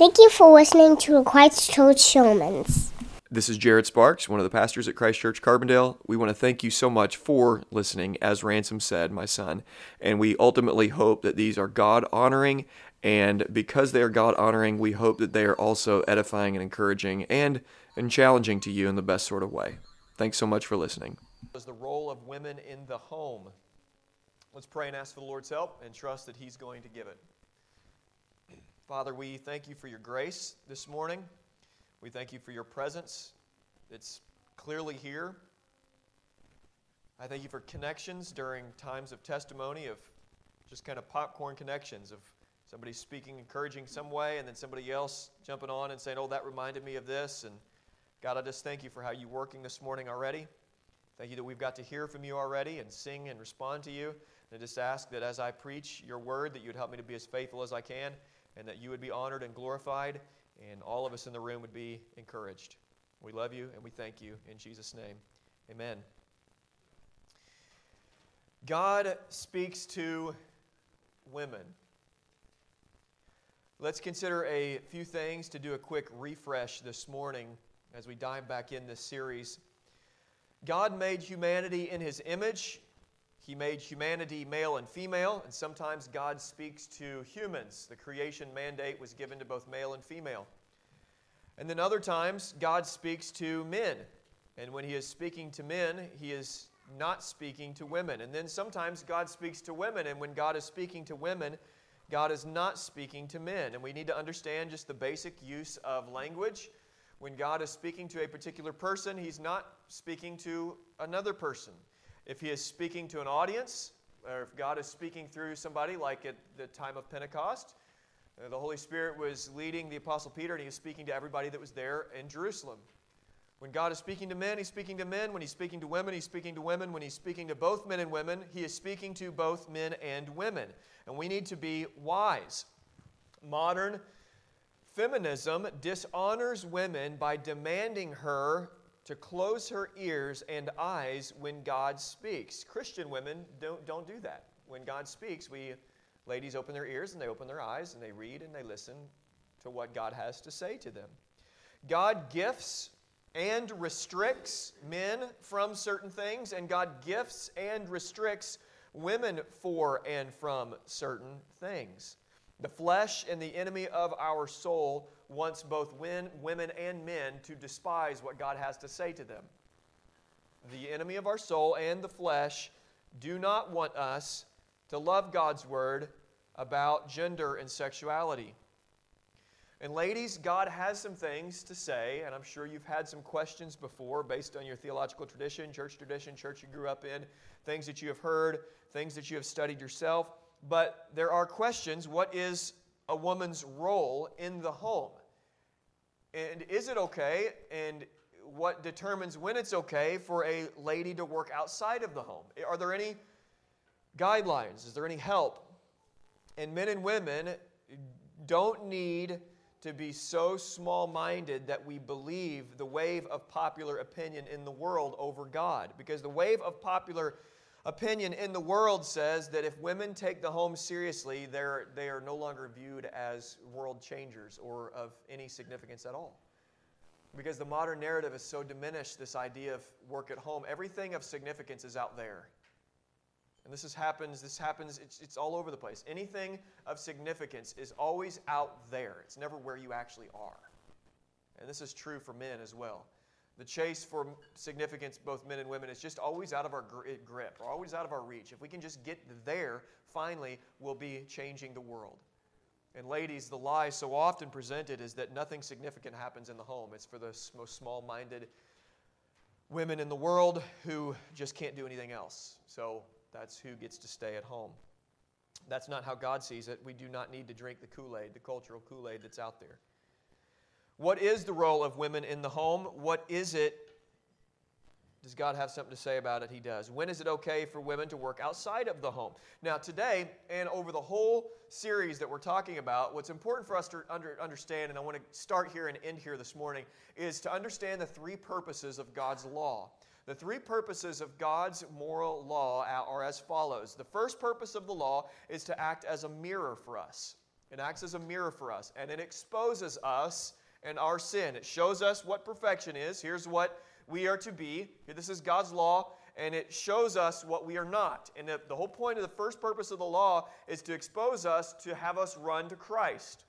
Thank you for listening to Christ Church Sermons. This is Jared Sparks, one of the pastors at Christ Church Carbondale. We want to thank you so much for listening, as Ransom said, my son. And we ultimately hope that these are God honoring. And because they are God honoring, we hope that they are also edifying and encouraging and, and challenging to you in the best sort of way. Thanks so much for listening. Is the role of women in the home. Let's pray and ask for the Lord's help and trust that He's going to give it. Father, we thank you for your grace this morning. We thank you for your presence. It's clearly here. I thank you for connections during times of testimony, of just kind of popcorn connections, of somebody speaking, encouraging some way, and then somebody else jumping on and saying, Oh, that reminded me of this. And God, I just thank you for how you're working this morning already. Thank you that we've got to hear from you already and sing and respond to you. And I just ask that as I preach your word, that you'd help me to be as faithful as I can and that you would be honored and glorified, and all of us in the room would be encouraged. We love you and we thank you in Jesus' name. Amen. God speaks to women. Let's consider a few things to do a quick refresh this morning as we dive back in this series. God made humanity in his image. He made humanity male and female, and sometimes God speaks to humans. The creation mandate was given to both male and female. And then other times, God speaks to men. And when He is speaking to men, He is not speaking to women. And then sometimes God speaks to women, and when God is speaking to women, God is not speaking to men. And we need to understand just the basic use of language. When God is speaking to a particular person, He's not speaking to another person. If he is speaking to an audience, or if God is speaking through somebody like at the time of Pentecost, uh, the Holy Spirit was leading the Apostle Peter and he was speaking to everybody that was there in Jerusalem. When God is speaking to men, He's speaking to men. When He's speaking to women, He's speaking to women. When He's speaking to both men and women, He is speaking to both men and women. And we need to be wise. Modern feminism dishonors women by demanding her to close her ears and eyes when God speaks. Christian women don't, don't do that. When God speaks, we ladies open their ears and they open their eyes and they read and they listen to what God has to say to them. God gifts and restricts men from certain things, and God gifts and restricts women for and from certain things. The flesh and the enemy of our soul wants both women and men to despise what God has to say to them. The enemy of our soul and the flesh do not want us to love God's word about gender and sexuality. And ladies, God has some things to say, and I'm sure you've had some questions before based on your theological tradition, church tradition, church you grew up in, things that you have heard, things that you have studied yourself. But there are questions. What is a woman's role in the home? And is it okay? And what determines when it's okay for a lady to work outside of the home? Are there any guidelines? Is there any help? And men and women don't need to be so small minded that we believe the wave of popular opinion in the world over God. Because the wave of popular opinion in the world says that if women take the home seriously, they're, they are no longer viewed as world changers or of any significance at all. Because the modern narrative has so diminished this idea of work at home. Everything of significance is out there. And this is happens, this happens, it's, it's all over the place. Anything of significance is always out there. It's never where you actually are. And this is true for men as well. The chase for significance, both men and women, is just always out of our grip, or always out of our reach. If we can just get there, finally, we'll be changing the world. And ladies, the lie so often presented is that nothing significant happens in the home. It's for the most small minded women in the world who just can't do anything else. So that's who gets to stay at home. That's not how God sees it. We do not need to drink the Kool Aid, the cultural Kool Aid that's out there. What is the role of women in the home? What is it? Does God have something to say about it? He does. When is it okay for women to work outside of the home? Now, today and over the whole series that we're talking about, what's important for us to under, understand, and I want to start here and end here this morning, is to understand the three purposes of God's law. The three purposes of God's moral law are as follows. The first purpose of the law is to act as a mirror for us. It acts as a mirror for us, and it exposes us and our sin. It shows us what perfection is. Here's what we are to be. This is God's law, and it shows us what we are not. And the, whole point of the first purpose of the law is to expose us, to have us run to Christ.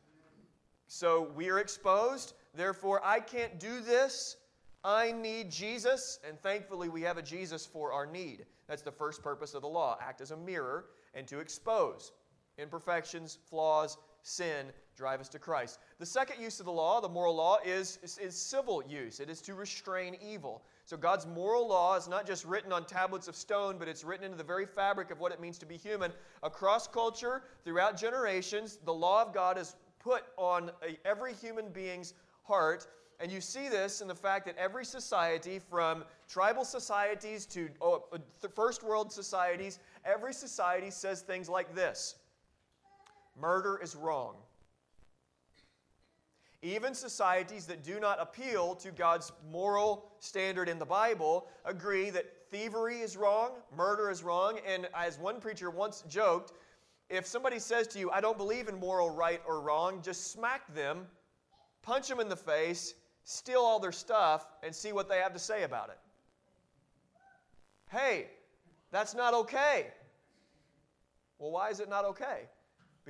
So we are exposed, therefore, I can't do this. I need Jesus, and thankfully, we have a Jesus for our need. That's the first purpose of the law act as a mirror and to expose imperfections, flaws, sin, drive us to Christ. The second use of the law, the moral law, is, is, is, civil use. It is to restrain evil. So God's moral law is not just written on tablets of stone, but it's written into the very fabric of what it means to be human. Across culture, throughout generations, the law of God is put on a, every human being's heart. And you see this in the fact that every society, from tribal societies to oh, uh, first world societies, every society says things like this Murder is wrong. Even societies that do not appeal to God's moral standard in the Bible agree that thievery is wrong, murder is wrong, and as one preacher once joked, if somebody says to you, I don't believe in moral right or wrong, just smack them, punch them in the face, steal all their stuff, and see what they have to say about it. Hey, that's not okay. Well, why is it not okay?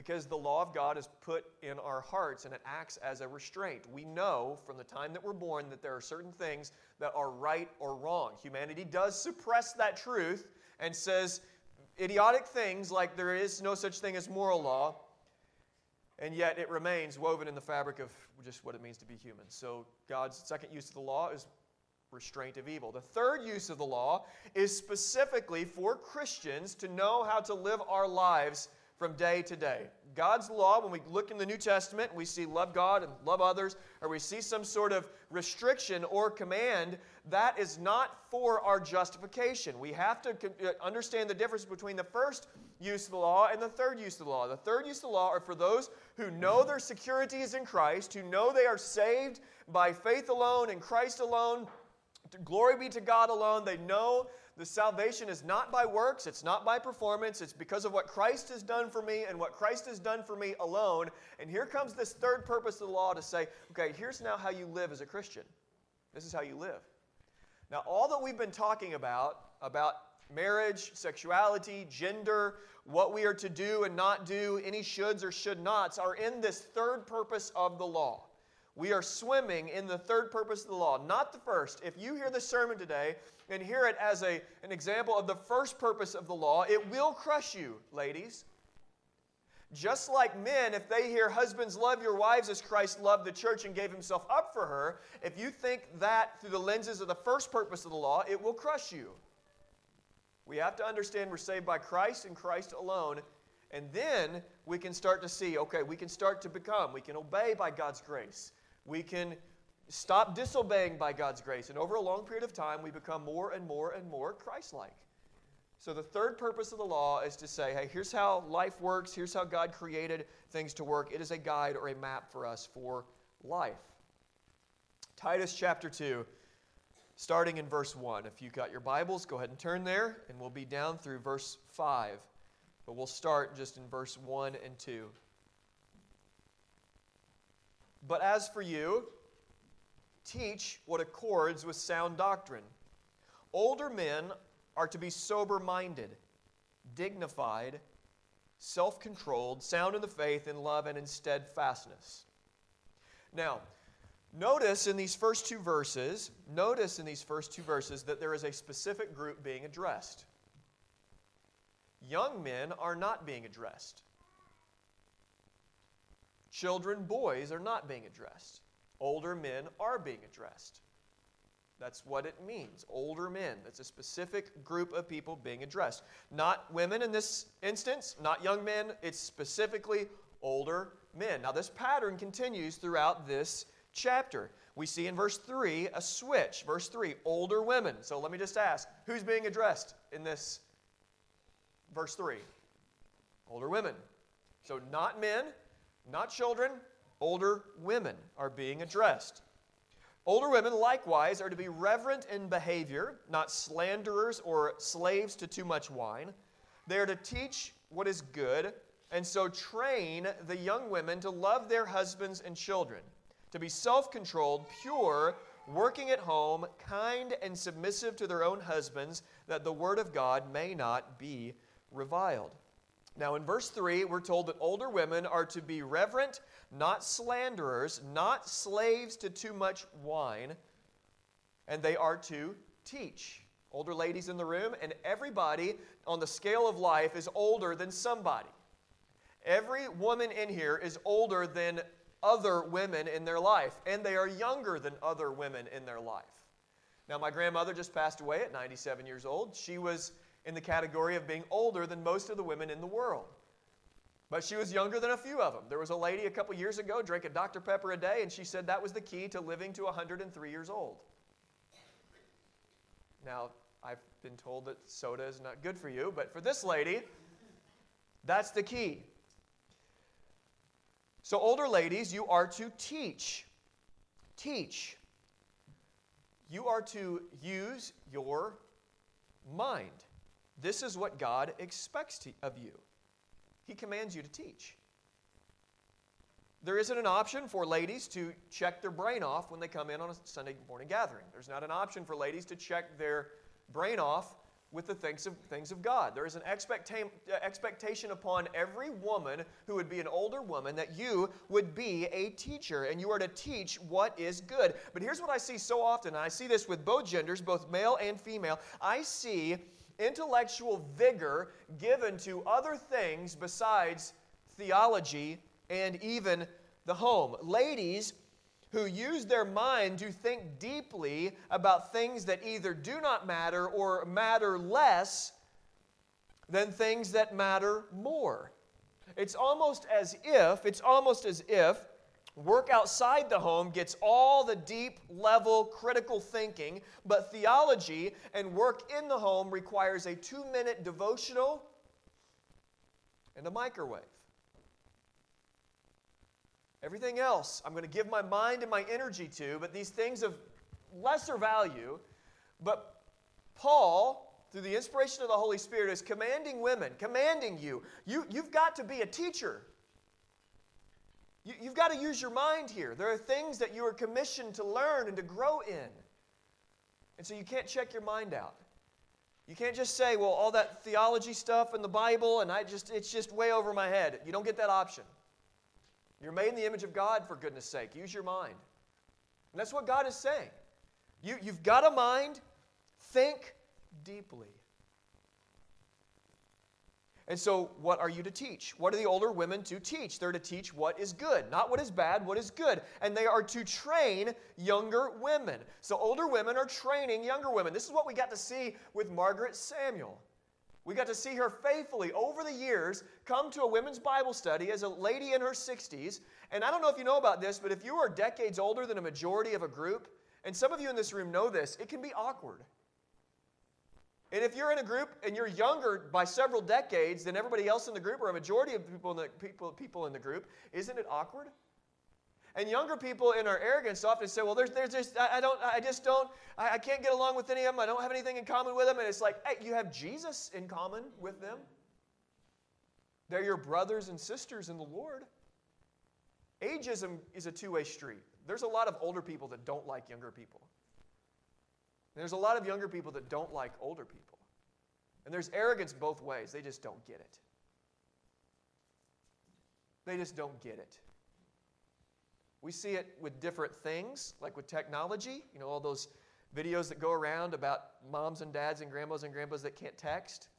Because the law of God is put in our hearts and it acts as a restraint. We know from the time that we're born that there are certain things that are right or wrong. Humanity does suppress that truth and says idiotic things like there is no such thing as moral law, and yet it remains woven in the fabric of just what it means to be human. So God's second use of the law is restraint of evil. The third use of the law is specifically for Christians to know how to live our lives from day to day. God's law, when we look in the New Testament, we see love God and love others, or we see some sort of restriction or command, that is not for our justification. We have to uh, understand the difference between the first use of the law and the third use of the law. The third use of the law are for those who know their security is in Christ, who know they are saved by faith alone in Christ alone. Glory be to God alone. They know the salvation is not by works, it's not by performance, it's because of what Christ has done for me and what Christ has done for me alone. And here comes this third purpose of the law to say, okay, here's now how you live as a Christian. This is how you live. Now, all that we've been talking about, about marriage, sexuality, gender, what we are to do and not do, any shoulds or should nots, are in this third purpose of the law. We are swimming in the third purpose of the law, not the first. If you hear this sermon today and hear it as a, an example of the first purpose of the law, it will crush you, ladies. Just like men, if they hear husbands love your wives as Christ loved the church and gave himself up for her, if you think that through the lenses of the first purpose of the law, it will crush you. We have to understand we're saved by Christ and Christ alone. And then we can start to see okay, we can start to become, we can obey by God's grace. We can stop disobeying by God's grace. And over a long period of time, we become more and more and more Christ like. So, the third purpose of the law is to say, hey, here's how life works, here's how God created things to work. It is a guide or a map for us for life. Titus chapter 2, starting in verse 1. If you've got your Bibles, go ahead and turn there, and we'll be down through verse 5. But we'll start just in verse 1 and 2. But as for you, teach what accords with sound doctrine. Older men are to be sober minded, dignified, self controlled, sound in the faith, in love, and in steadfastness. Now, notice in these first two verses, notice in these first two verses that there is a specific group being addressed. Young men are not being addressed. Children, boys are not being addressed. Older men are being addressed. That's what it means. Older men. That's a specific group of people being addressed. Not women in this instance, not young men. It's specifically older men. Now, this pattern continues throughout this chapter. We see in verse 3 a switch. Verse 3, older women. So let me just ask who's being addressed in this verse 3? Older women. So, not men, not children, older women are being addressed. Older women, likewise, are to be reverent in behavior, not slanderers or slaves to too much wine. They are to teach what is good, And so train the young women to love their husbands and children, to be self controlled, pure, working at home, kind and submissive to their own husbands, that the word of God may not be reviled. Now, in verse 3, we're told that older women are to be reverent, not slanderers, not slaves to too much wine, and they are to teach. Older ladies in the room, and everybody on the scale of life is older than somebody. Every woman in here is older than other women in their life, and they are younger than other women in their life. Now, my grandmother just passed away at 97 years old. She was in the category of being older than most of the women in the world. But she was younger than a few of them. There was a lady a couple years ago drank a Dr. Pepper a day, and she said that was the key to living to 103 years old. Now, I've been told that soda is not good for you, but for this lady, that's the key. So, older ladies, you are to teach. Teach. You are to use your mind. This is what God expects to, of you. He commands you to teach. There isn't an option for ladies to check their brain off when they come in on a Sunday morning gathering. There's not an option for ladies to check their brain off with the things of, things of God. There is an expecta- expectation upon every woman who would be an older woman that you would be a teacher and you are to teach what is good. But here's what I see so often, I see this with both genders, both male and female. I see intellectual vigor given to other things besides theology and even the home. Ladies who use their mind to think deeply about things that either do not matter or matter less than things that matter more. It's almost as if, it's almost as if work outside the home gets all the deep level critical thinking, but theology and work in the home requires a two minute devotional and a microwave. Everything else I'm going to give my mind and my energy to, but these things of lesser value. But Paul, through the inspiration of the Holy Spirit, is commanding women, commanding you, you you've got to be a teacher. You, you've got to use your mind here. There are things that you are commissioned to learn and to grow in. And so you can't check your mind out. You can't just say, well, all that theology stuff in the Bible, and I just it's just way over my head. You don't get that option. You're made in the image of God, for goodness sake. Use your mind. And that's what God is saying. You, you've got a mind, think deeply. And so, what are you to teach? What are the older women to teach? They're to teach what is good, not what is bad, what is good. And they are to train younger women. So, older women are training younger women. This is what we got to see with Margaret Samuel. We got to see her faithfully over the years come to a women's Bible study as a lady in her 60s. And I don't know if you know about this, but if you are decades older than a majority of a group, and some of you in this room know this, it can be awkward. And if you're in a group and you're younger by several decades than everybody else in the group, or a majority of people in the, people, people in the group, isn't it awkward? And younger people in our arrogance often say, well, there's, there's just, I, I don't, I just don't, I, I can't get along with any of them. I don't have anything in common with them. And it's like, hey, you have Jesus in common with them. They're your brothers and sisters in the Lord. Ageism is a two way street. There's a lot of older people that don't like younger people. There's a lot of younger people that don't like older people. And there's arrogance both ways. They just don't get it. They just don't get it. We see it with different things, like with technology. You know, all those videos that go around about moms and dads and grandmas and grandpas that can't text.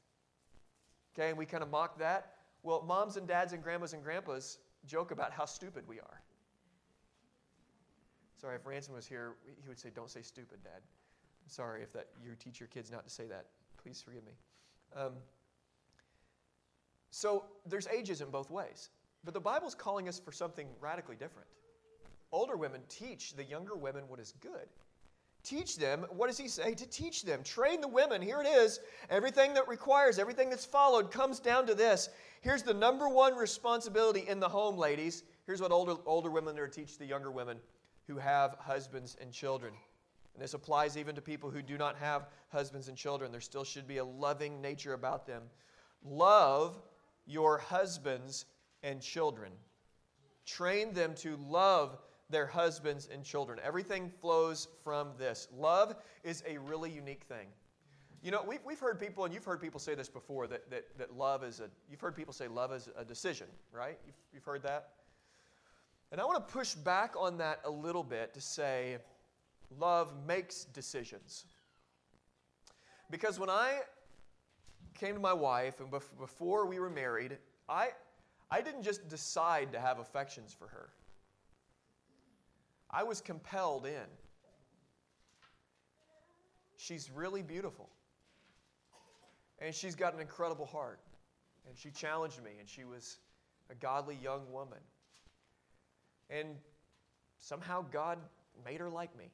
Okay, and we kind of mock that. Well, moms and dads and grandmas and grandpas joke about how stupid we are. Sorry, if Ransom was here, he would say, Don't say stupid, Dad. Sorry if that you teach your kids not to say that. Please forgive me. Um, so there's ages in both ways. But the Bible's calling us for something radically different older women teach the younger women what is good. Teach them, what does he say? To teach them. Train the women. Here it is. Everything that requires, everything that's followed comes down to this. Here's the number one responsibility in the home, ladies. Here's what older, older women are to teach the younger women who have husbands and children. And this applies even to people who do not have husbands and children. There still should be a loving nature about them. Love your husbands and children. Train them to love their husbands and children. Everything flows from this. Love is a really unique thing. You know, we've, we've heard people, and you've heard people say this before, that, that, that love is a, you've heard people say love is a decision, right? You've, you've heard that? And I want to push back on that a little bit to say love makes decisions. Because when I came to my wife, and before we were married, I, I didn't just decide to have affections for her. I was compelled in. She's really beautiful. And she's got an incredible heart. And she challenged me, and she was a godly young woman. And somehow God made her like me.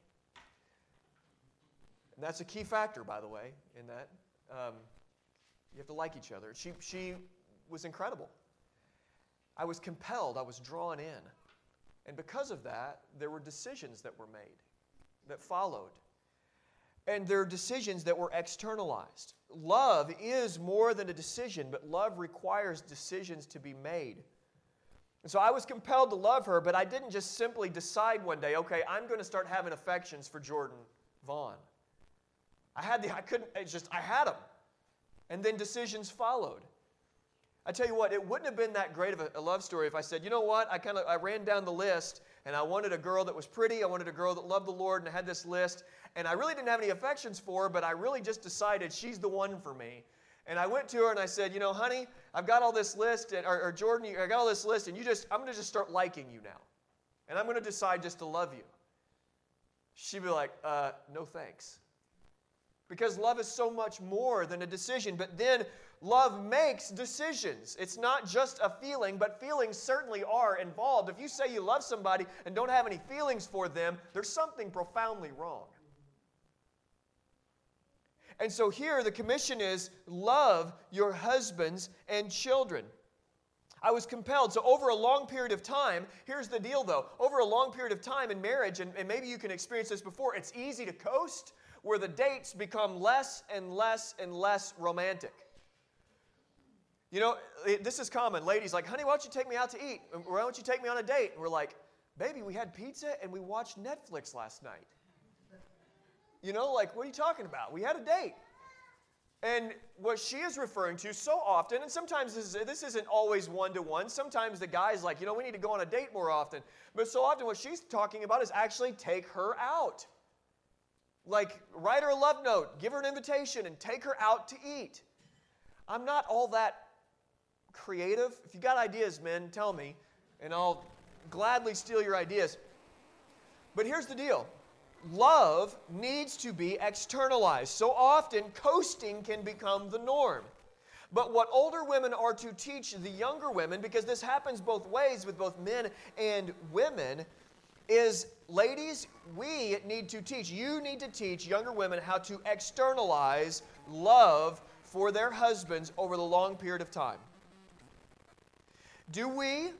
And that's a key factor, by the way, in that. Um, you have to like each other. She, she was incredible. I was compelled, I was drawn in. And because of that, there were decisions that were made, that followed. And there are decisions that were externalized. Love is more than a decision, but love requires decisions to be made. And so I was compelled to love her, but I didn't just simply decide one day, okay, I'm going to start having affections for Jordan Vaughn. I had the, I couldn't, it's just, I had them. And then decisions followed. I tell you what, it wouldn't have been that great of a, love story if I said, you know what, I kind of I ran down the list and I wanted a girl that was pretty, I wanted a girl that loved the Lord, and I had this list, and I really didn't have any affections for her, but I really just decided she's the one for me. And I went to her and I said, you know, honey, I've got all this list, and, or, or Jordan, I got all this list, and you just, I'm going to just start liking you now, and I'm going to decide just to love you. She'd be like, uh, no thanks. Because love is so much more than a decision. But then love makes decisions. It's not just a feeling, but feelings certainly are involved. If you say you love somebody and don't have any feelings for them, there's something profoundly wrong. And so here the commission is love your husbands and children. I was compelled. So, over a long period of time, here's the deal though. Over a long period of time in marriage, and, and maybe you can experience this before, it's easy to coast where the dates become less and less and less romantic. You know, this is common. Ladies, like, honey, why don't you take me out to eat? Why don't you take me on a date? And we're like, baby, we had pizza and we watched Netflix last night. You know, like, what are you talking about? We had a date. And what she is referring to so often, and sometimes this, is, this isn't always one to one, sometimes the guy's like, you know, we need to go on a date more often. But so often what she's talking about is actually take her out. Like, write her a love note, give her an invitation, and take her out to eat. I'm not all that creative. If you got ideas, men, tell me, and I'll gladly steal your ideas. But here's the deal love needs to be externalized. So often, coasting can become the norm. But what older women are to teach the younger women, because this happens both ways with both men and women, is ladies, we need to teach, you need to teach younger women how to externalize love for their husbands over the long period of time. Do we,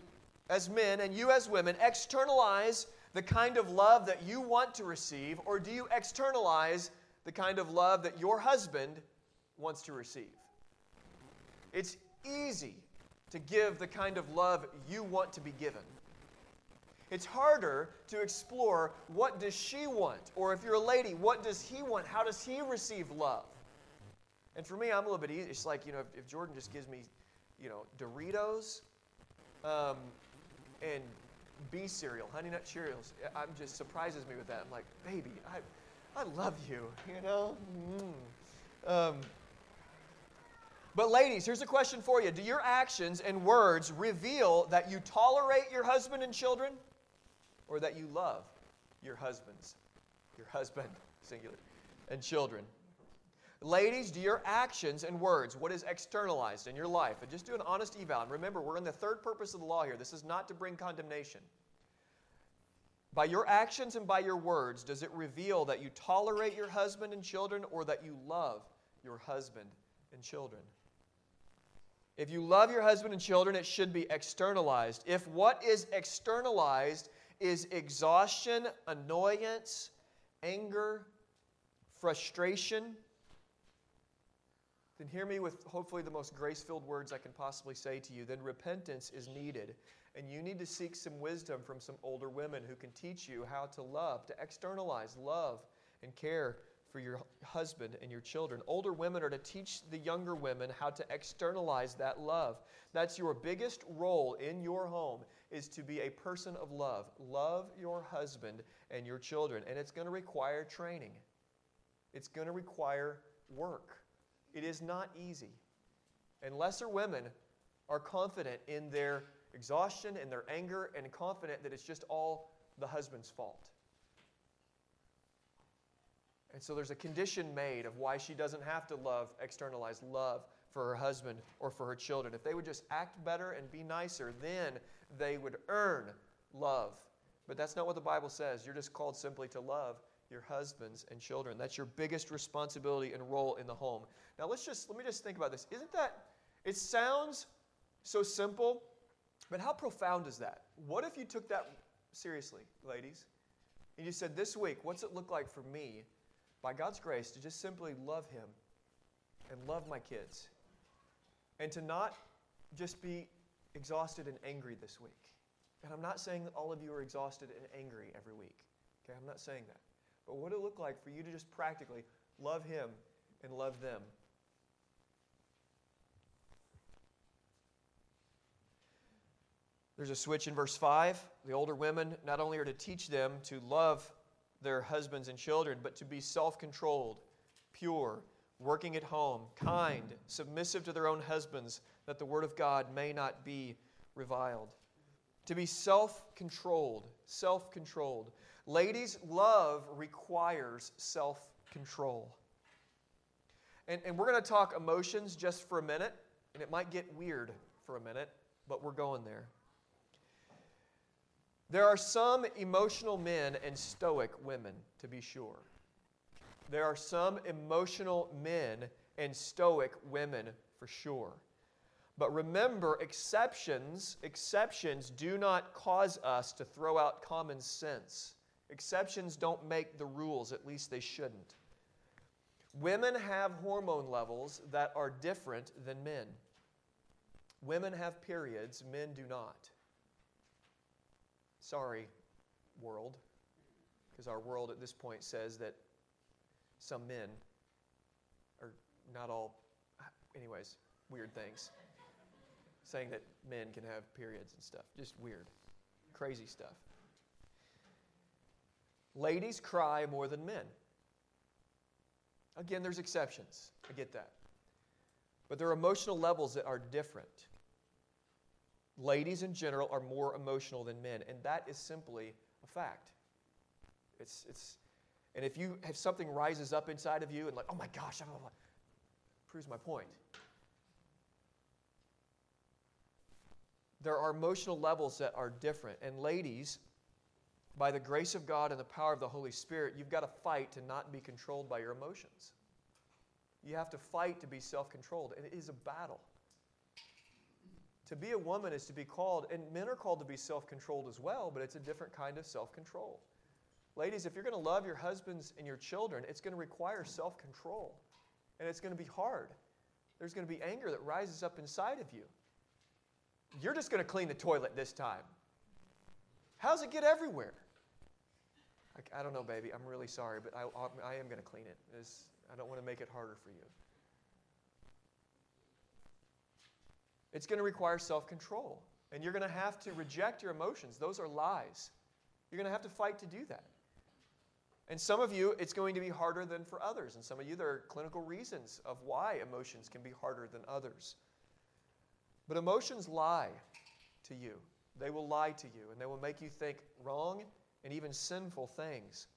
as men, and you as women, externalize the kind of love that you want to receive, or do you externalize the kind of love that your husband wants to receive? It's easy to give the kind of love you want to be given. It's harder to explore what does she want? Or if you're a lady, what does he want? How does he receive love? And for me, I'm a little bit easy. It's like, you know, if, if Jordan just gives me, you know, Doritos um, and B cereal, Honey Nut Cheerios, I'm just surprises me with that. I'm like, baby, I, I love you, you know? Mm. Um, but, ladies, here's a question for you Do your actions and words reveal that you tolerate your husband and children? Or that you love your husbands, your husband, singular, and children. Ladies, do your actions and words, what is externalized in your life, and just do an honest eval. And remember, we're in the third purpose of the law here. This is not to bring condemnation. By your actions and by your words, does it reveal that you tolerate your husband and children or that you love your husband and children? If you love your husband and children, it should be externalized. If what is externalized is exhaustion, annoyance, anger, frustration, then hear me with hopefully the most grace filled words I can possibly say to you. Then repentance is needed. And you need to seek some wisdom from some older women who can teach you how to love, to externalize love and care for your husband and your children. Older women are to teach the younger women how to externalize that love. That's your biggest role in your home is to be a person of love. Love your husband and your children, and it's going to require training. It's going to require work. It is not easy. And lesser women are confident in their exhaustion and their anger and confident that it's just all the husband's fault. And so there's a condition made of why she doesn't have to love, externalize love for her husband or for her children. If they would just act better and be nicer, then they would earn love. But that's not what the Bible says. You're just called simply to love your husbands and children. That's your biggest responsibility and role in the home. Now let's just let me just think about this. Isn't that it sounds so simple, but how profound is that? What if you took that seriously, ladies? And you said this week, what's it look like for me by God's grace, to just simply love Him and love my kids. And to not just be exhausted and angry this week. And I'm not saying that all of you are exhausted and angry every week. Okay, I'm not saying that. But what it look like for you to just practically love Him and love them? There's a switch in verse 5. The older women not only are to teach them to love their husbands and children, but to be self controlled, pure, working at home, kind, submissive to their own husbands, that the word of God may not be reviled. To be self controlled, self controlled. Ladies, love requires self control. And, and we're going to talk emotions just for a minute, and it might get weird for a minute, but we're going there. There are some emotional men and stoic women, to be sure. There are some emotional men and stoic women, for sure. But remember, exceptions, exceptions do not cause us to throw out common sense. Exceptions don't make the rules, at least they shouldn't. Women have hormone levels that are different than men. Women have periods, men do not. Sorry, world, because our world at this point says that some men are not all, anyways, weird things. Saying that men can have periods and stuff. Just weird. Crazy stuff. Ladies cry more than men. Again, there's exceptions. I get that. But there are emotional levels that are different. Ladies in general are more emotional than men, and that is simply a fact. It's, it's, and if you if something rises up inside of you and like, oh my gosh, proves my point. There are emotional levels that are different. And ladies, by the grace of God and the power of the Holy Spirit, you've got to fight to not be controlled by your emotions. You have to fight to be self controlled, and it is a battle. To be a woman is to be called, and men are called to be self controlled as well, but it's a different kind of self control. Ladies, if you're going to love your husbands and your children, it's going to require self control. And it's going to be hard. There's going to be anger that rises up inside of you. You're just going to clean the toilet this time. How's it get everywhere? I, I don't know, baby. I'm really sorry, but I, I am going to clean it. It's, I don't want to make it harder for you. It's going to require self control. And you're going to have to reject your emotions. Those are lies. You're going to have to fight to do that. And some of you, it's going to be harder than for others. And some of you, there are clinical reasons of why emotions can be harder than others. But emotions lie to you. They will lie to you, and they will make you think wrong and even sinful things.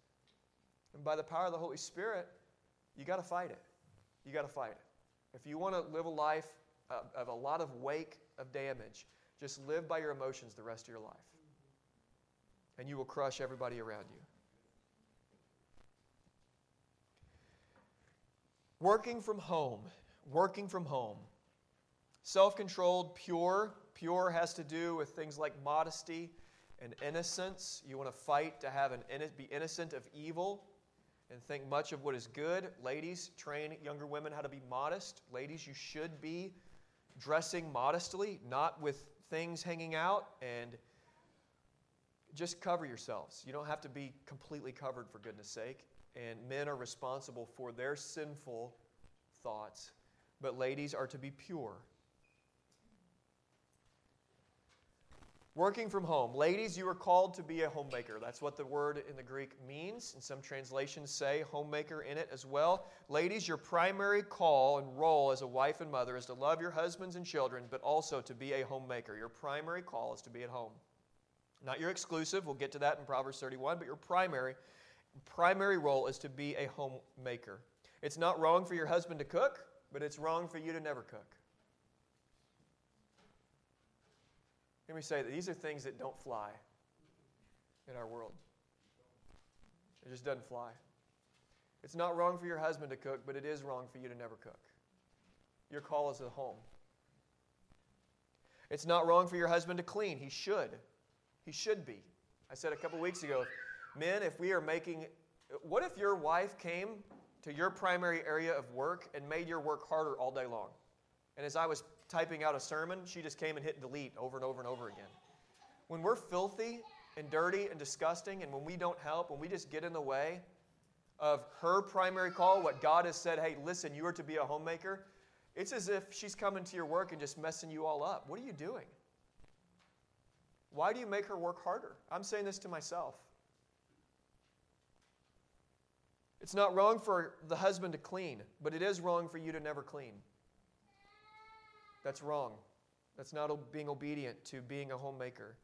And by the power of the Holy Spirit, you got to fight it. You got to fight it. If you want to live a life of a lot of wake of damage. Just live by your emotions the rest of your life. And you will crush everybody around you. Working from home. Working from home. Self controlled, pure. Pure has to do with things like modesty and innocence. You want to fight to have an be innocent of evil and think much of what is good. Ladies, train younger women how to be modest. Ladies, you should be dressing modestly, not with things hanging out, and just cover yourselves. You don't have to be completely covered for goodness sake. And men are responsible for their sinful thoughts, but ladies are to be pure. Working from home. Ladies, you are called to be a homemaker. That's what the word in the Greek means. And some translations say homemaker in it as well. Ladies, your primary call and role as a wife and mother is to love your husbands and children, but also to be a homemaker. Your primary call is to be at home. Not your exclusive, we'll get to that in Proverbs 31, but your primary primary role is to be a homemaker. It's not wrong for your husband to cook, but it's wrong for you to never cook. Let me say that these are things that don't fly in our world. It just doesn't fly. It's not wrong for your husband to cook, but it is wrong for you to never cook. Your call is at home. It's not wrong for your husband to clean. He should. He should be. I said a couple weeks ago, men, if we are making, what if your wife came to your primary area of work and made your work harder all day long? And as I was typing out a sermon, she just came and hit delete over and over and over again. When we're filthy and dirty and disgusting, and when we don't help, when we just get in the way of her primary call, what God has said, hey, listen, you are to be a homemaker, it's as if she's coming to your work and just messing you all up. What are you doing? Why do you make her work harder? I'm saying this to myself. It's not wrong for the husband to clean, but it is wrong for you to never clean. That's wrong. That's not being obedient to being a homemaker.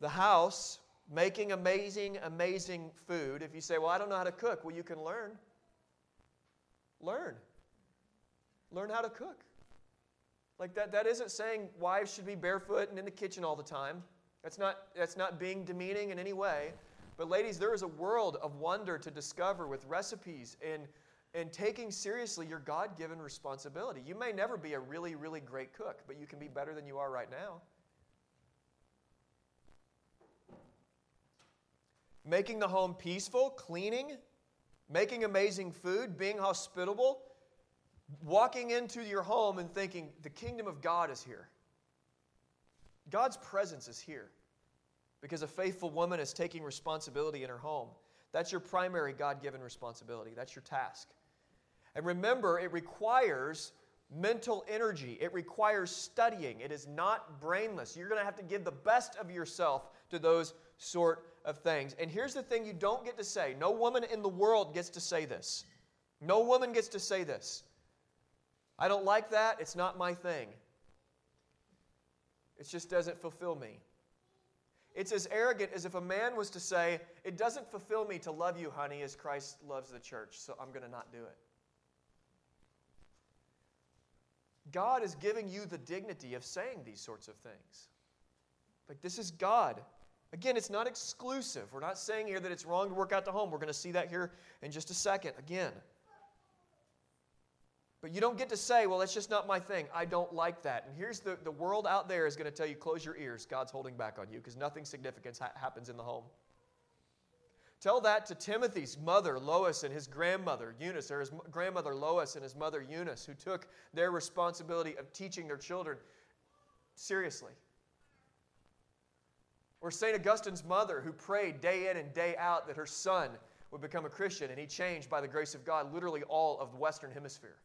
The house, making amazing, amazing food. If you say, Well, I don't know how to cook, well, you can learn. Learn. Learn how to cook. Like that, that isn't saying wives should be barefoot and in the kitchen all the time. That's not, that's not being demeaning in any way. But, ladies, there is a world of wonder to discover with recipes and and taking seriously your God given responsibility. You may never be a really, really great cook, but you can be better than you are right now. Making the home peaceful, cleaning, making amazing food, being hospitable, walking into your home and thinking, the kingdom of God is here. God's presence is here because a faithful woman is taking responsibility in her home. That's your primary God given responsibility. That's your task. And remember, it requires mental energy, it requires studying. It is not brainless. You're going to have to give the best of yourself to those sort of things. And here's the thing you don't get to say no woman in the world gets to say this. No woman gets to say this. I don't like that. It's not my thing. It just doesn't fulfill me. It's as arrogant as if a man was to say, It doesn't fulfill me to love you, honey, as Christ loves the church, so I'm going to not do it. God is giving you the dignity of saying these sorts of things. Like, this is God. Again, it's not exclusive. We're not saying here that it's wrong to work out the home. We're going to see that here in just a second. Again. But you don't get to say, well, that's just not my thing. I don't like that. And here's the, the world out there is going to tell you, close your ears. God's holding back on you because nothing significant ha- happens in the home. Tell that to Timothy's mother, Lois, and his grandmother, Eunice, or his grandmother, Lois, and his mother, Eunice, who took their responsibility of teaching their children seriously. Or St. Augustine's mother, who prayed day in and day out that her son would become a Christian, and he changed, by the grace of God, literally all of the Western Hemisphere.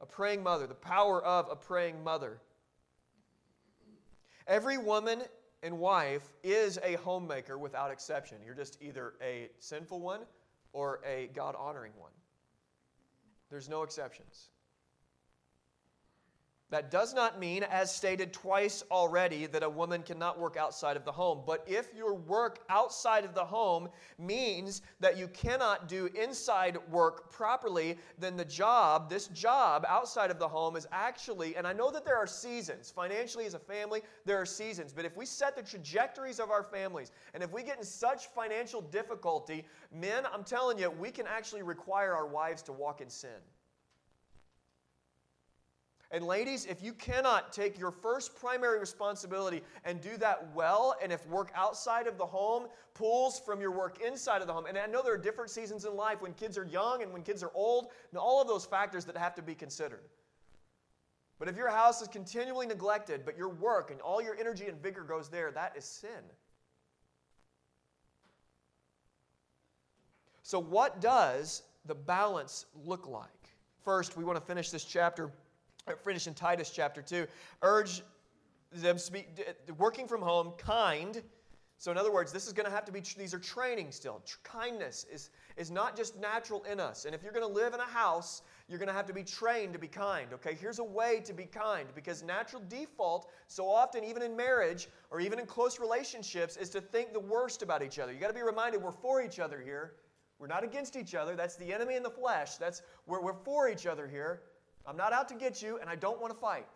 A praying mother, the power of a praying mother. Every woman and wife is a homemaker without exception. You're just either a sinful one or a God honoring one. There's no exceptions. That does not mean, as stated twice already, that a woman cannot work outside of the home. But if your work outside of the home means that you cannot do inside work properly, then the job, this job outside of the home, is actually, and I know that there are seasons. Financially, as a family, there are seasons. But if we set the trajectories of our families, and if we get in such financial difficulty, men, I'm telling you, we can actually require our wives to walk in sin. And ladies, if you cannot take your first primary responsibility and do that well, and if work outside of the home pulls from your work inside of the home, and I know there are different seasons in life when kids are young and when kids are old, and all of those factors that have to be considered. But if your house is continually neglected, but your work and all your energy and vigor goes there, that is sin. So, what does the balance look like? First, we want to finish this chapter finish in Titus chapter 2. Urge them to be working from home, kind. So, in other words, this is going to have to be, these are training still. Kindness is, is not just natural in us. And if you're going to live in a house, you're going to have to be trained to be kind. Okay, here's a way to be kind because natural default, so often, even in marriage or even in close relationships, is to think the worst about each other. You got to be reminded we're for each other here. We're not against each other. That's the enemy in the flesh. That's we're, we're for each other here. I'm not out to get you, and I don't want to fight.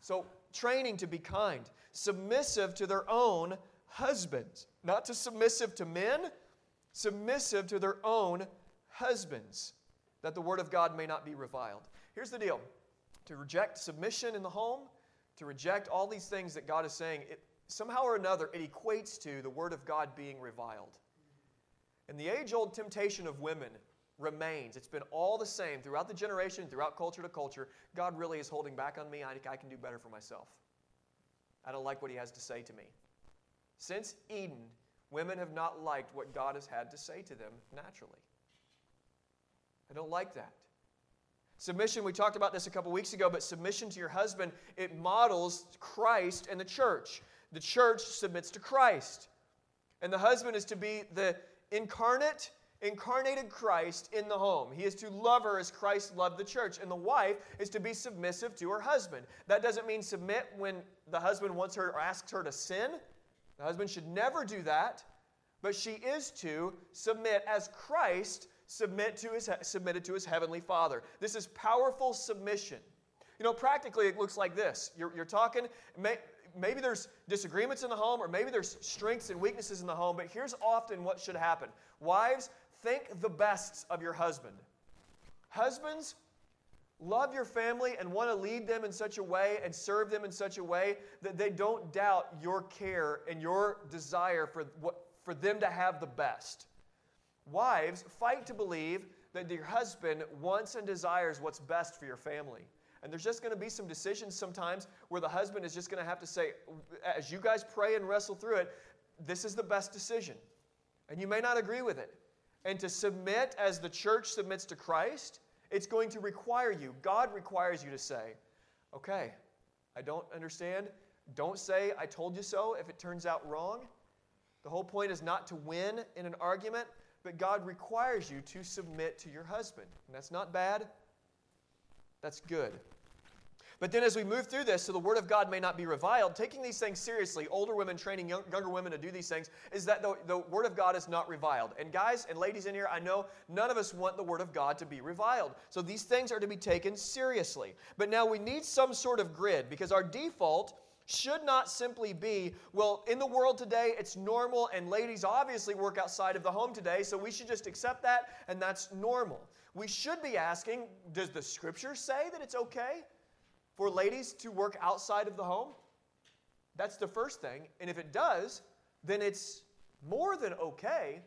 So, training to be kind, submissive to their own husbands, not to submissive to men, submissive to their own husbands, that the word of God may not be reviled. Here's the deal to reject submission in the home, to reject all these things that God is saying, it, somehow or another, it equates to the word of God being reviled. And the age old temptation of women remains. It's been all the same throughout the generation, throughout culture to culture. God really is holding back on me. I, I can do better for myself. I don't like what He has to say to me. Since Eden, women have not liked what God has had to say to them naturally. I don't like that. Submission, we talked about this a couple weeks ago, but submission to your husband, it models Christ and the church. The church submits to Christ. And the husband is to be the incarnate incarnated Christ in the home. He is to love her as Christ loved the church. And the wife is to be submissive to her husband. That doesn't mean submit when the husband wants her or asks her to sin. The husband should never do that. But she is to submit as Christ submit to his, submitted to his heavenly Father. This is powerful submission. You know, practically it looks like this. You're, you're talking, may, maybe there's disagreements in the home, or maybe there's strengths and weaknesses in the home, but here's often what should happen. Wives, think the best of your husband. Husbands, love your family and want to lead them in such a way and serve them in such a way that they don't doubt your care and your desire for, what, for them to have the best. Wives, fight to believe that your husband wants and desires what's best for your family. And there's just going to be some decisions sometimes where the husband is just going to have to say, as you guys pray and wrestle through it, this is the best decision. And you may not agree with it and to submit as the church submits to Christ, it's going to require you. God requires you to say, okay, I don't understand. Don't say, I told you so if it turns out wrong. The whole point is not to win in an argument, but God requires you to submit to your husband. And that's not bad, that's good. But then, as we move through this, so the Word of God may not be reviled, taking these things seriously, older women training young, younger women to do these things, is that the, the Word of God is not reviled. And guys and ladies in here, I know none of us want the Word of God to be reviled. So these things are to be taken seriously. But now we need some sort of grid because our default should not simply be, well, in the world today, it's normal, and ladies obviously work outside of the home today, so we should just accept that, and that's normal. We should be asking, does the scripture say that it's okay? For ladies to work outside of the home? That's the first thing. And if it does, then it's more than okay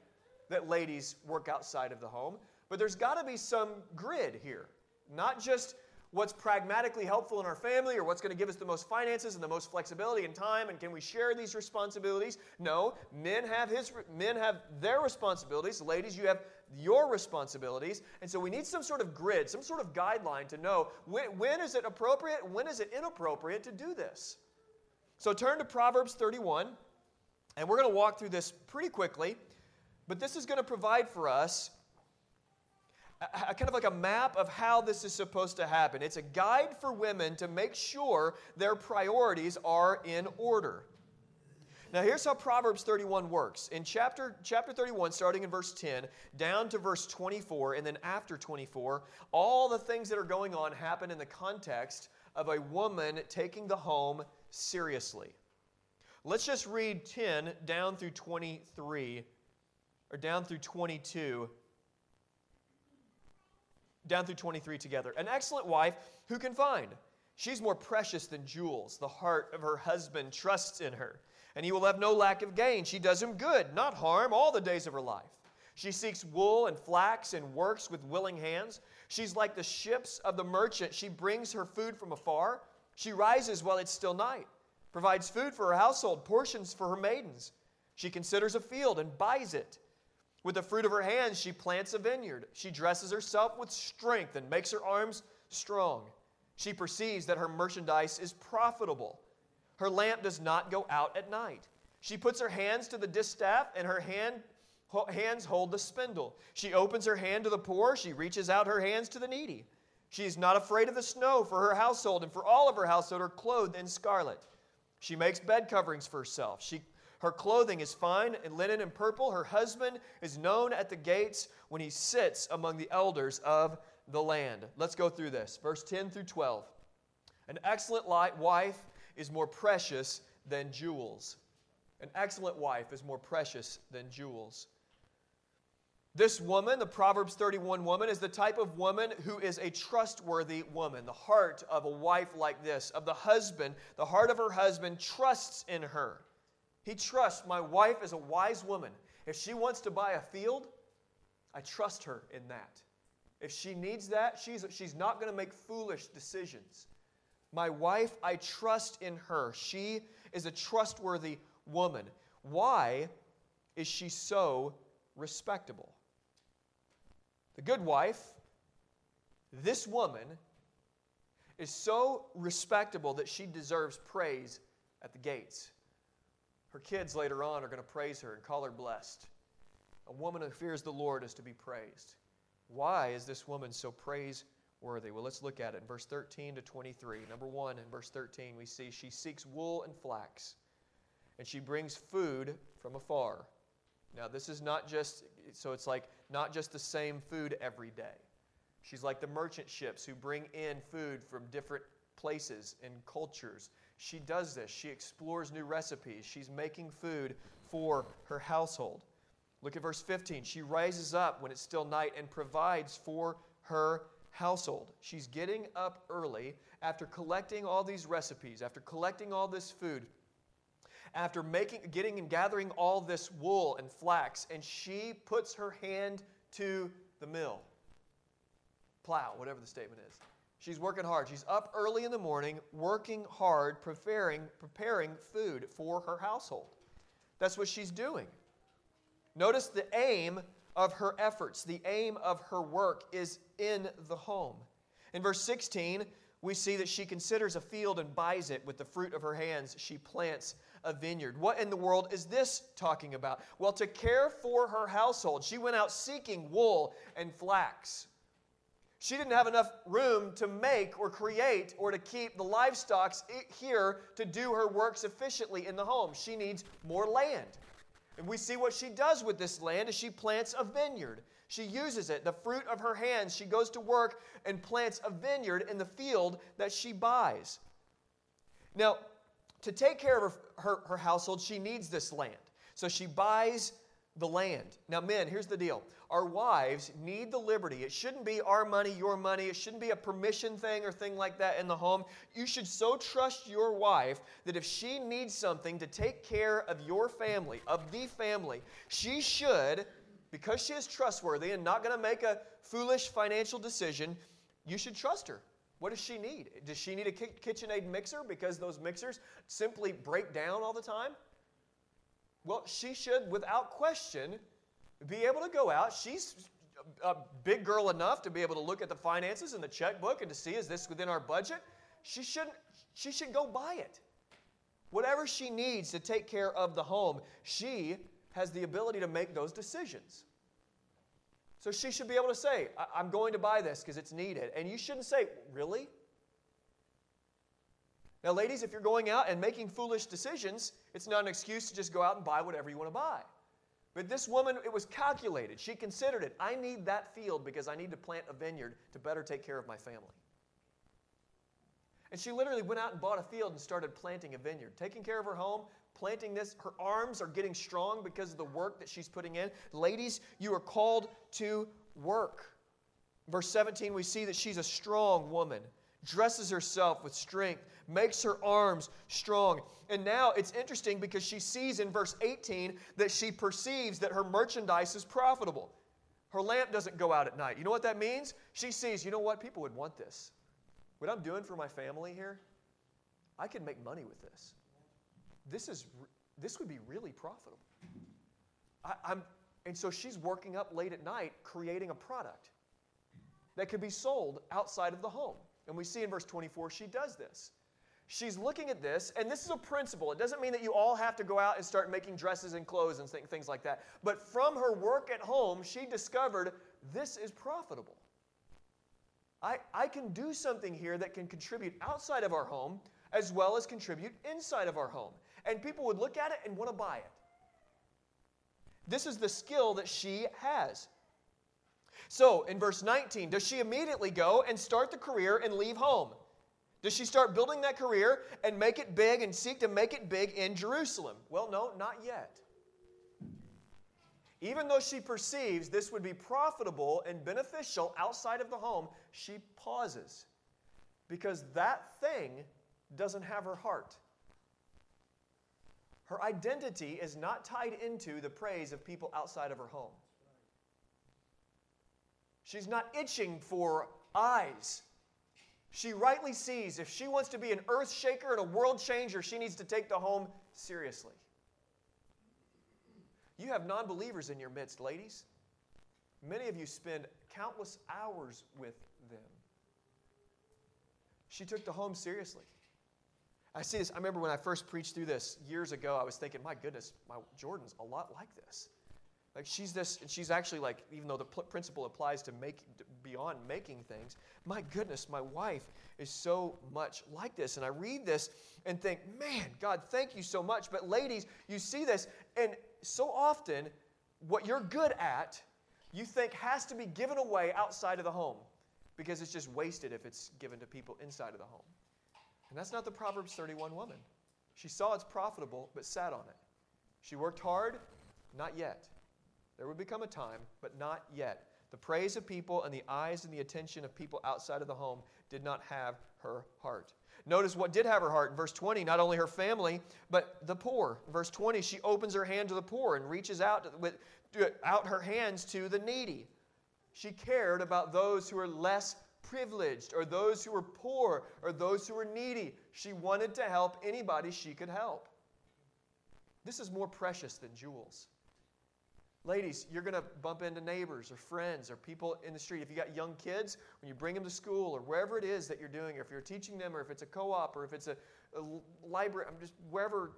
that ladies work outside of the home. But there's got to be some grid here. Not just what's pragmatically helpful in our family or what's going to give us the most finances and the most flexibility and time and can we share these responsibilities no men have his men have their responsibilities ladies you have your responsibilities. And so we need some sort of grid, some sort of guideline to know when, when is it appropriate, when is it inappropriate to do this. So turn to Proverbs 31, and we're going to walk through this pretty quickly, but this is going to provide for us a, kind of like a map of how this is supposed to happen. It's a guide for women to make sure their priorities are in order. Now, here's how Proverbs 31 works. In chapter, chapter 31, starting in verse 10, down to verse 24, and then after 24, all the things that are going on happen in the context of a woman taking the home seriously. Let's just read 10 down through 23, or down through 22. down through 23 together. An excellent wife who can find? She's more precious than jewels. The heart of her husband trusts in her, and he will have no lack of gain. She does him good, not harm, all the days of her life. She seeks wool and flax and works with willing hands. She's like the ships of the merchant. She brings her food from afar. She rises while it's still night, provides food for her household, portions for her maidens. She considers a field and buys it. With the fruit of her hands, she plants a vineyard. She dresses herself with strength and makes her arms strong. She perceives that her merchandise is profitable. Her lamp does not go out at night. She puts her hands to the distaff, and her hand, hands hold the spindle. She opens her hand to the poor. She reaches out her hands to the needy. She is not afraid of the snow, for her household and for all of her household are clothed in scarlet. She makes bed coverings for herself. She, her clothing is fine and linen and purple. Her husband is known at the gates when he sits among the elders of the land. Let's go through this. Verse 10 through 12. An excellent wife is more precious than jewels. An excellent wife is more precious than jewels. This woman, the Proverbs 31 woman, is the type of woman who is a trustworthy woman. The heart of a wife like this, of the husband, the heart of her husband trusts in her. He trusts, my wife is a wise woman. If she wants to buy a field, I trust her in that. If she needs that, she's, she's not going to make foolish decisions. My wife, I trust in her. She is a trustworthy woman. Why is she so respectable? The good wife, this woman, is so respectable that she deserves praise at the gates. Her kids later on are going to praise her and call her blessed. A woman who fears the Lord is to be praised. Why is this woman so praiseworthy? Well, let's look at it in verse 13 to 23. Number one, in verse 13, we see she seeks wool and flax, and she brings food from afar. Now, this is not just, so it's like not just the same food every day. She's like the merchant ships who bring in food from different places and cultures. She does this. She explores new recipes. She's making food for her household. Look at verse 15. She rises up when it's still night and provides for her household. She's getting up early after collecting all these recipes, after collecting all this food, after making, getting and gathering all this wool and flax, and she puts her hand to the mill. Plow, whatever the statement is. She's working hard. She's up early in the morning, working hard, preparing, preparing food for her household. That's what she's doing. Notice the aim of her efforts, the aim of her work is in the home. In verse 16, we see that she considers a field and buys it with the fruit of her hands. She plants a vineyard. What in the world is this talking about? Well, to care for her household, she went out seeking wool and flax. She didn't have enough room to make or create or to keep the livestock here to do her work sufficiently in the home. She needs more land. And we see what she does with this land as she plants a vineyard. She uses it, the fruit of her hands. She goes to work and plants a vineyard in the field that she buys. Now, to take care of her, her, her household, she needs this land. So she buys the land. Now, men, here's the deal. Our wives need the liberty. It shouldn't be our money, your money. It shouldn't be a permission thing or thing like that in the home. You should so trust your wife that if she needs something to take care of your family, of the family, she should, because she is trustworthy and not going to make a foolish financial decision, you should trust her. What does she need? Does she need a KitchenAid mixer because those mixers simply break down all the time? Well, she should, without question, be able to go out. She's a big girl enough to be able to look at the finances and the checkbook and to see is this within our budget. She shouldn't. she should go buy it. Whatever she needs to take care of the home, she has the ability to make those decisions. So she should be able to say, I'm going to buy this because it's needed. And you shouldn't say, Really? Now, ladies, if you're going out and making foolish decisions, it's not an excuse to just go out and buy whatever you want to buy. But this woman, it was calculated. She considered it. I need that field because I need to plant a vineyard to better take care of my family. And she literally went out and bought a field and started planting a vineyard, taking care of her home, planting this. Her arms are getting strong because of the work that she's putting in. Ladies, you are called to work. Verse 17, we see that she's a strong woman, dresses herself with strength, makes her arms strong. And now it's interesting because she sees in verse 18 that she perceives that her merchandise is profitable. Her lamp doesn't go out at night. You know what that means? She sees, you know what? People would want this. What I'm doing for my family here, I could make money with this. This is this would be really profitable. I, I'm, and so she's working up late at night creating a product that could be sold outside of the home. And we see in verse 24 she does this. She's looking at this, and this is a principle. It doesn't mean that you all have to go out and start making dresses and clothes and things like that. But from her work at home, she discovered this is profitable. I, I can do something here that can contribute outside of our home as well as contribute inside of our home. And people would look at it and want to buy it. This is the skill that she has. So, in verse 19, does she immediately go and start the career and leave home? Does she start building that career and make it big and seek to make it big in Jerusalem? Well, no, not yet. Even though she perceives this would be profitable and beneficial outside of the home, she pauses because that thing doesn't have her heart. Her identity is not tied into the praise of people outside of her home. She's not itching for eyes. She rightly sees if she wants to be an earth shaker and a world changer, she needs to take the home seriously. You have non believers in your midst, ladies. Many of you spend countless hours with them. She took the home seriously. I see this. I remember when I first preached through this years ago, I was thinking, my goodness, my Jordan's a lot like this. Like she's this, and she's actually like, even though the principle applies to make beyond making things, my goodness, my wife is so much like this. And I read this and think, man, God, thank you so much. But ladies, you see this, and so often, what you're good at, you think has to be given away outside of the home because it's just wasted if it's given to people inside of the home. And that's not the Proverbs 31 woman. She saw it's profitable, but sat on it. She worked hard, not yet. There would become a time, but not yet. The praise of people and the eyes and the attention of people outside of the home did not have her heart. Notice what did have her heart in verse 20, not only her family, but the poor. In verse 20, she opens her hand to the poor and reaches out with out her hands to the needy. She cared about those who are less privileged or those who were poor or those who were needy. She wanted to help anybody she could help. This is more precious than jewels. Ladies, you're going to bump into neighbors or friends or people in the street. If you got young kids, when you bring them to school or wherever it is that you're doing, or if you're teaching them, or if it's a co op, or if it's a, a library, I'm just wherever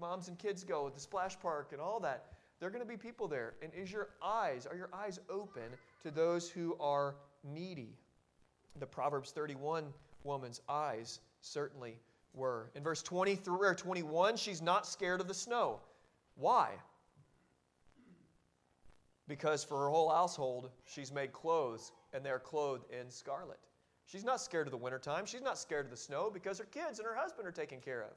moms and kids go at the splash park and all that, there are going to be people there. And is your eyes, are your eyes open to those who are needy? The Proverbs 31 woman's eyes certainly were. In verse 23 or 21, she's not scared of the snow. Why? Because for her whole household, she's made clothes, and they're clothed in scarlet. She's not scared of the wintertime. She's not scared of the snow because her kids and her husband are taken care of.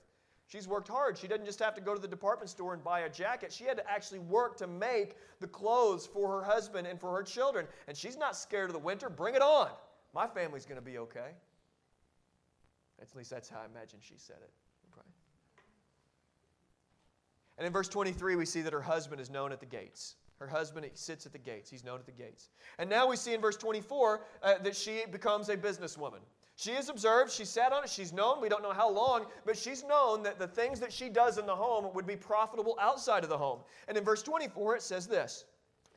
She's worked hard. She doesn't just have to go to the department store and buy a jacket. She had to actually work to make the clothes for her husband and for her children. And she's not scared of the winter. Bring it on. My family's going to be okay. At least that's how I imagine she said it. And in verse 23, we see that her husband is known at the gates. Her husband sits at the gates. He's known at the gates. And now we see in verse 24 uh, that she becomes a businesswoman. She is observed, she sat on it, she's known, we don't know how long, but she's known that the things that she does in the home would be profitable outside of the home. And in verse 24, it says this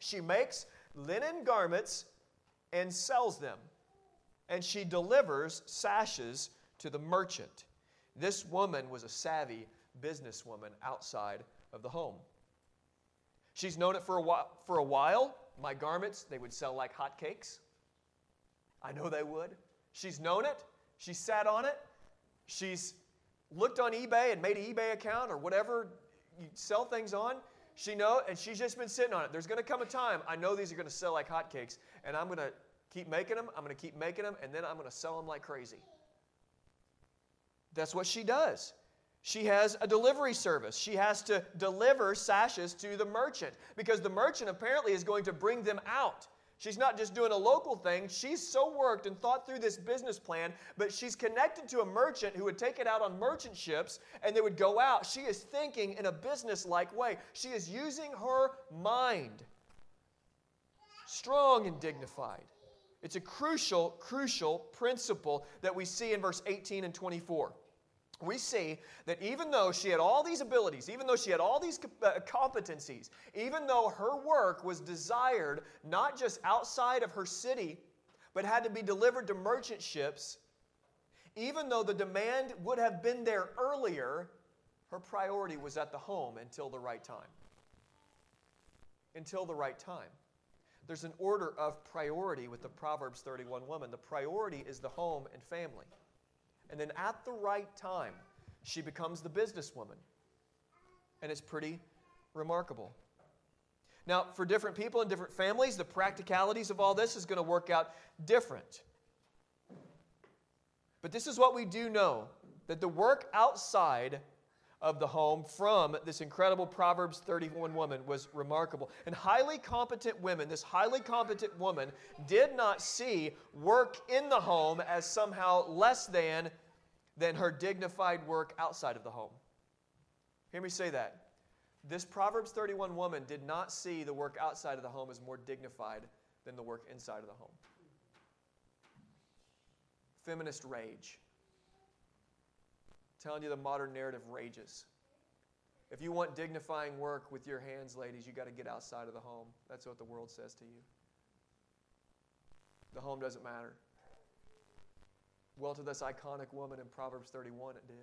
She makes linen garments and sells them, and she delivers sashes to the merchant. This woman was a savvy businesswoman outside of the home. She's known it for a while. For a while. My garments, they would sell like hotcakes. I know they would. She's known it. She sat on it. She's looked on eBay and made an eBay account or whatever you sell things on. She know, and she's just been sitting on it. There's going to come a time. I know these are going to sell like hotcakes, and I'm going to keep making them. I'm going to keep making them, and then I'm going to sell them like crazy. That's what she does. She has a delivery service. She has to deliver sashes to the merchant because the merchant apparently is going to bring them out She's not just doing a local thing. She's so worked and thought through this business plan, but she's connected to a merchant who would take it out on merchant ships and they would go out. She is thinking in a business like way. She is using her mind. Strong and dignified. It's a crucial, crucial principle that we see in verse 18 and 24 we see that even though she had all these abilities, even though she had all these uh, competencies, even though her work was desired not just outside of her city, but had to be delivered to merchant ships, even though the demand would have been there earlier, her priority was at the home until the right time. Until the right time. There's an order of priority with the Proverbs 31 woman. The priority is the home and family. And then at the right time, she becomes the businesswoman. And it's pretty remarkable. Now, for different people and different families, the practicalities of all this is going to work out different. But this is what we do know that the work outside of the home from this incredible Proverbs 31 woman was remarkable. And highly competent women, this highly competent woman, did not see work in the home as somehow less than, than her dignified work outside of the home. Hear me say that. This Proverbs 31 woman did not see the work outside of the home as more dignified than the work inside of the home. Feminist rage telling you the modern narrative rages. If you want dignifying work with your hands, ladies, you got to get outside of the home. That's what the world says to you. The home doesn't matter. Well, to this iconic woman in Proverbs 31, it did.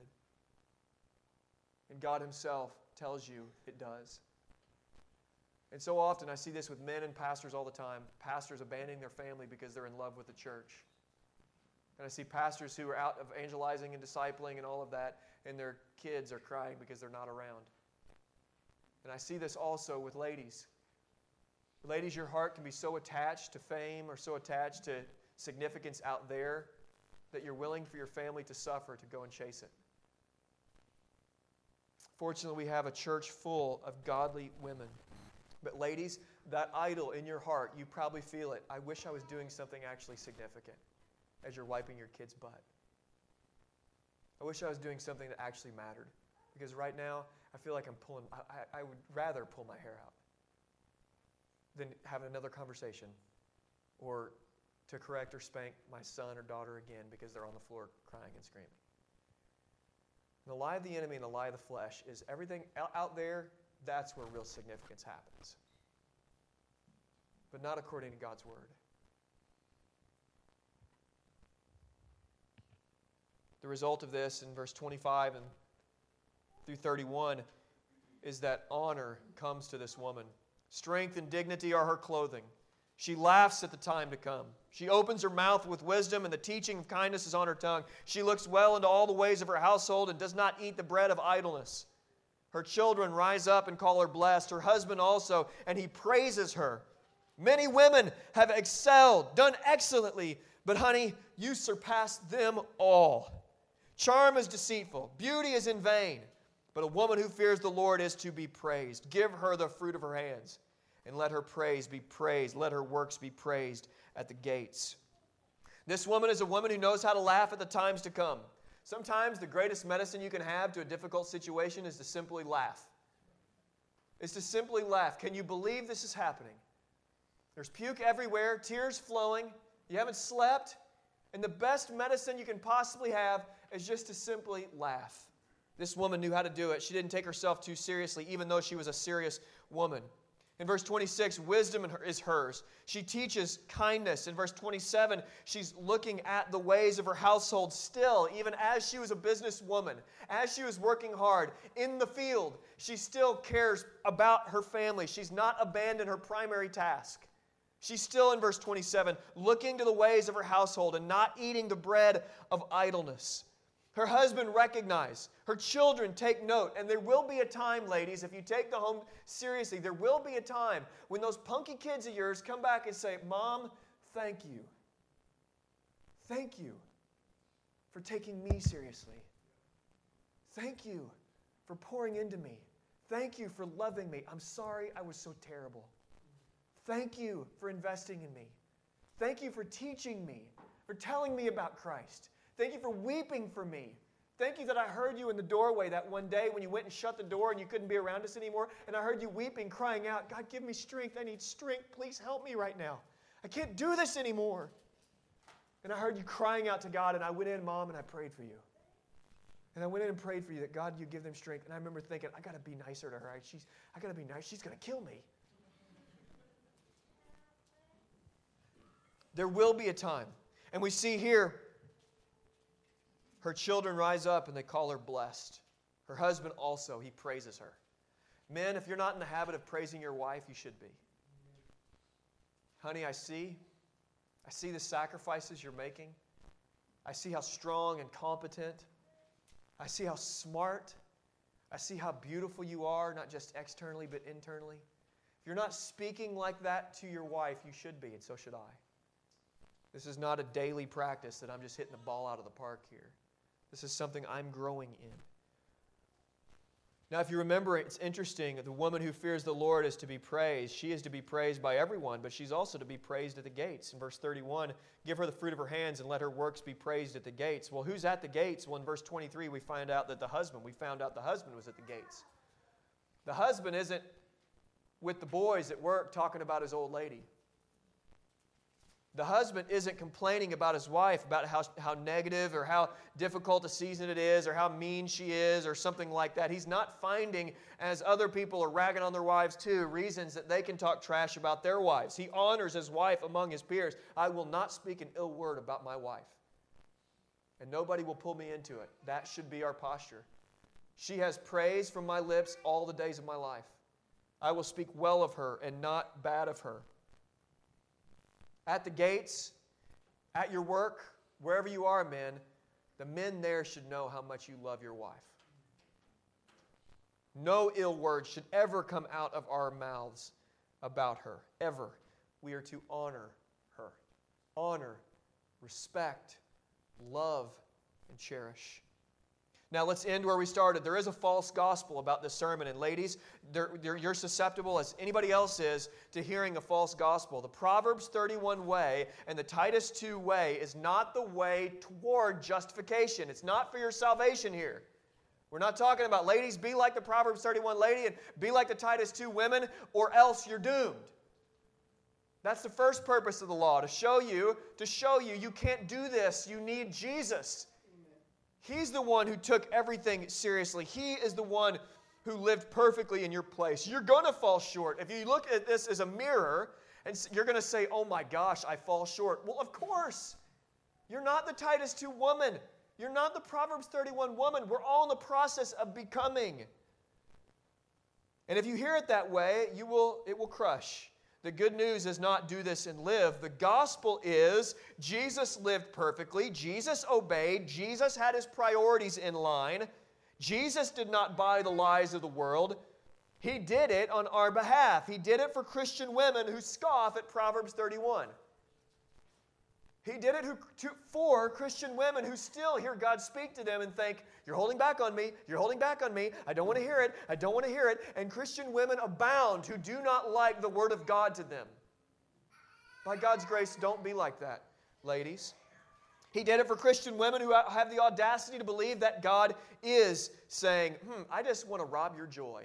And God Himself tells you it does. And so often I see this with men and pastors all the time pastors abandoning their family because they're in love with the church. And I see pastors who are out of evangelizing and discipling and all of that, and their kids are crying because they're not around. And I see this also with ladies. Ladies, your heart can be so attached to fame or so attached to significance out there that you're willing for your family to suffer to go and chase it. Fortunately, we have a church full of godly women. But, ladies, that idol in your heart, you probably feel it. I wish I was doing something actually significant as you're wiping your kid's butt. I wish I was doing something that actually mattered. Because right now, I feel like I'm pulling, I, I would rather pull my hair out than have another conversation or to correct or spank my son or daughter again because they're on the floor crying and screaming. And the lie of the enemy and the lie of the flesh is everything out there, that's where real significance happens. But not according to God's word. The result of this in verse 25 and through 31 is that honor comes to this woman. Strength and dignity are her clothing. She laughs at the time to come. She opens her mouth with wisdom, and the teaching of kindness is on her tongue. She looks well into all the ways of her household and does not eat the bread of idleness. Her children rise up and call her blessed, her husband also, and he praises her. Many women have excelled, done excellently, but honey, you surpass them all. Charm is deceitful, beauty is in vain, but a woman who fears the Lord is to be praised. Give her the fruit of her hands, and let her praise be praised. Let her works be praised at the gates. This woman is a woman who knows how to laugh at the times to come. Sometimes the greatest medicine you can have to a difficult situation is to simply laugh. Is to simply laugh. Can you believe this is happening? There's puke everywhere, tears flowing, you haven't slept, and the best medicine you can possibly have is just to simply laugh. This woman knew how to do it. She didn't take herself too seriously, even though she was a serious woman. In verse 26, wisdom is hers. She teaches kindness. In verse 27, she's looking at the ways of her household still, even as she was a businesswoman, as she was working hard in the field. She still cares about her family. She's not abandoned her primary task. She's still in verse 27, looking to the ways of her household and not eating the bread of idleness. Her husband recognize. Her children take note. And there will be a time, ladies, if you take the home seriously, there will be a time when those punky kids of yours come back and say, Mom, thank you. Thank you for taking me seriously. Thank you for pouring into me. Thank you for loving me. I'm sorry I was so terrible. Thank you for investing in me. Thank you for teaching me, for telling me about Christ. Thank you for weeping for me. Thank you that I heard you in the doorway that one day when you went and shut the door and you couldn't be around us anymore. And I heard you weeping, crying out, God, give me strength. I need strength. Please help me right now. I can't do this anymore. And I heard you crying out to God, and I went in, Mom, and I prayed for you. And I went in and prayed for you that God, you give them strength. And I remember thinking, I got to be nicer to her. I, she's, I got to be nice. She's going to kill me. There will be a time. And we see here her children rise up and they call her blessed. Her husband also, he praises her. Men, if you're not in the habit of praising your wife, you should be. Honey, I see. I see the sacrifices you're making. I see how strong and competent. I see how smart. I see how beautiful you are, not just externally, but internally. If you're not speaking like that to your wife, you should be, and so should I. This is not a daily practice that I'm just hitting the ball out of the park here. This is something I'm growing in. Now, if you remember, it's interesting the woman who fears the Lord is to be praised. She is to be praised by everyone, but she's also to be praised at the gates. In verse 31, give her the fruit of her hands and let her works be praised at the gates. Well, who's at the gates? Well, in verse 23, we find out that the husband, we found out the husband was at the gates. The husband isn't with the boys at work talking about his old lady the husband isn't complaining about his wife, about how, how negative or how difficult a season it is, or how mean she is, or something like that. He's not finding, as other people are ragging on their wives too, reasons that they can talk trash about their wives. He honors his wife among his peers. I will not speak an ill word about my wife. And nobody will pull me into it. That should be our posture. She has praise from my lips all the days of my life. I will speak well of her and not bad of her at the gates, at your work, wherever you are, men, the men there should know how much you love your wife. No ill word should ever come out of our mouths about her, ever. We are to honor her. Honor, respect, love, and cherish. Now let's end where we started. There is a false gospel about this sermon. And ladies, they're, they're, you're susceptible, as anybody else is, to hearing a false gospel. The Proverbs 31 way and the Titus 2 way is not the way toward justification. It's not for your salvation here. We're not talking about ladies, be like the Proverbs 31 lady and be like the Titus 2 women, or else you're doomed. That's the first purpose of the law, to show you, to show you you can't do this. You need Jesus. He's the one who took everything seriously. He is the one who lived perfectly in your place. You're going to fall short. If you look at this as a mirror and you're going to say, oh my gosh, I fall short. Well, of course. You're not the Titus 2 woman. You're not the Proverbs 31 woman. We're all in the process of becoming. And if you hear it that way, you will, it will crush. The good news is not do this and live. The gospel is Jesus lived perfectly, Jesus obeyed, Jesus had his priorities in line. Jesus did not buy the lies of the world. He did it on our behalf. He did it for Christian women who scoff at Proverbs 31. He did it for Christian women who still hear God speak to them and think, You're holding back on me. You're holding back on me. I don't want to hear it. I don't want to hear it. And Christian women abound who do not like the Word of God to them. By God's grace, don't be like that, ladies. He did it for Christian women who have the audacity to believe that God is saying, Hmm, I just want to rob your joy.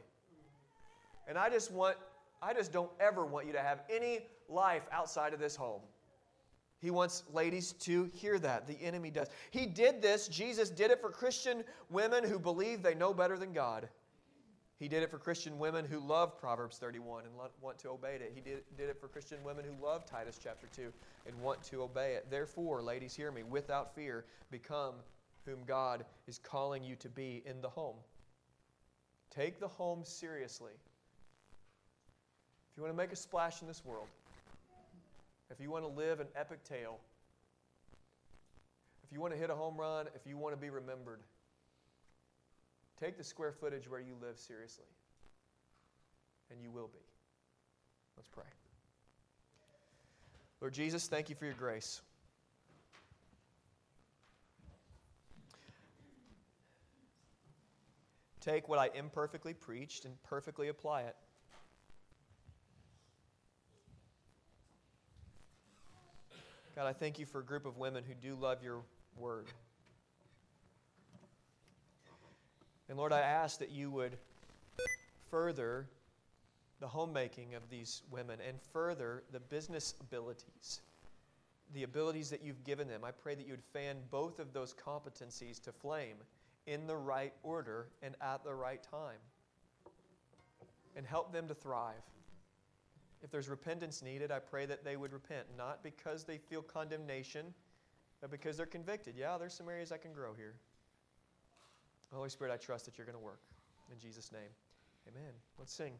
And I just want, I just don't ever want you to have any life outside of this home. He wants ladies to hear that. The enemy does. He did this, Jesus did it for Christian women who believe they know better than God. He did it for Christian women who love Proverbs 31 and want to obey it. He did, did it for Christian women who love Titus chapter 2 and want to obey it. Therefore, ladies, hear me, without fear, become whom God is calling you to be in the home. Take the home seriously. If you want to make a splash in this world, if you want to live an epic tale, if you want to hit a home run, if you want to be remembered, take the square footage where you live seriously. And you will be. Let's pray. Lord Jesus, thank you for your grace. Take what I imperfectly preached and perfectly apply it. God, I thank you for a group of women who do love your word. And Lord, I ask that you would further the homemaking of these women and further the business abilities, the abilities that you've given them. I pray that you would fan both of those competencies to flame in the right order and at the right time and help them to thrive. If there's repentance needed, I pray that they would repent, not because they feel condemnation, but because they're convicted. Yeah, there's some areas I can grow here. Holy Spirit, I trust that you're going to work. In Jesus' name, amen. Let's sing.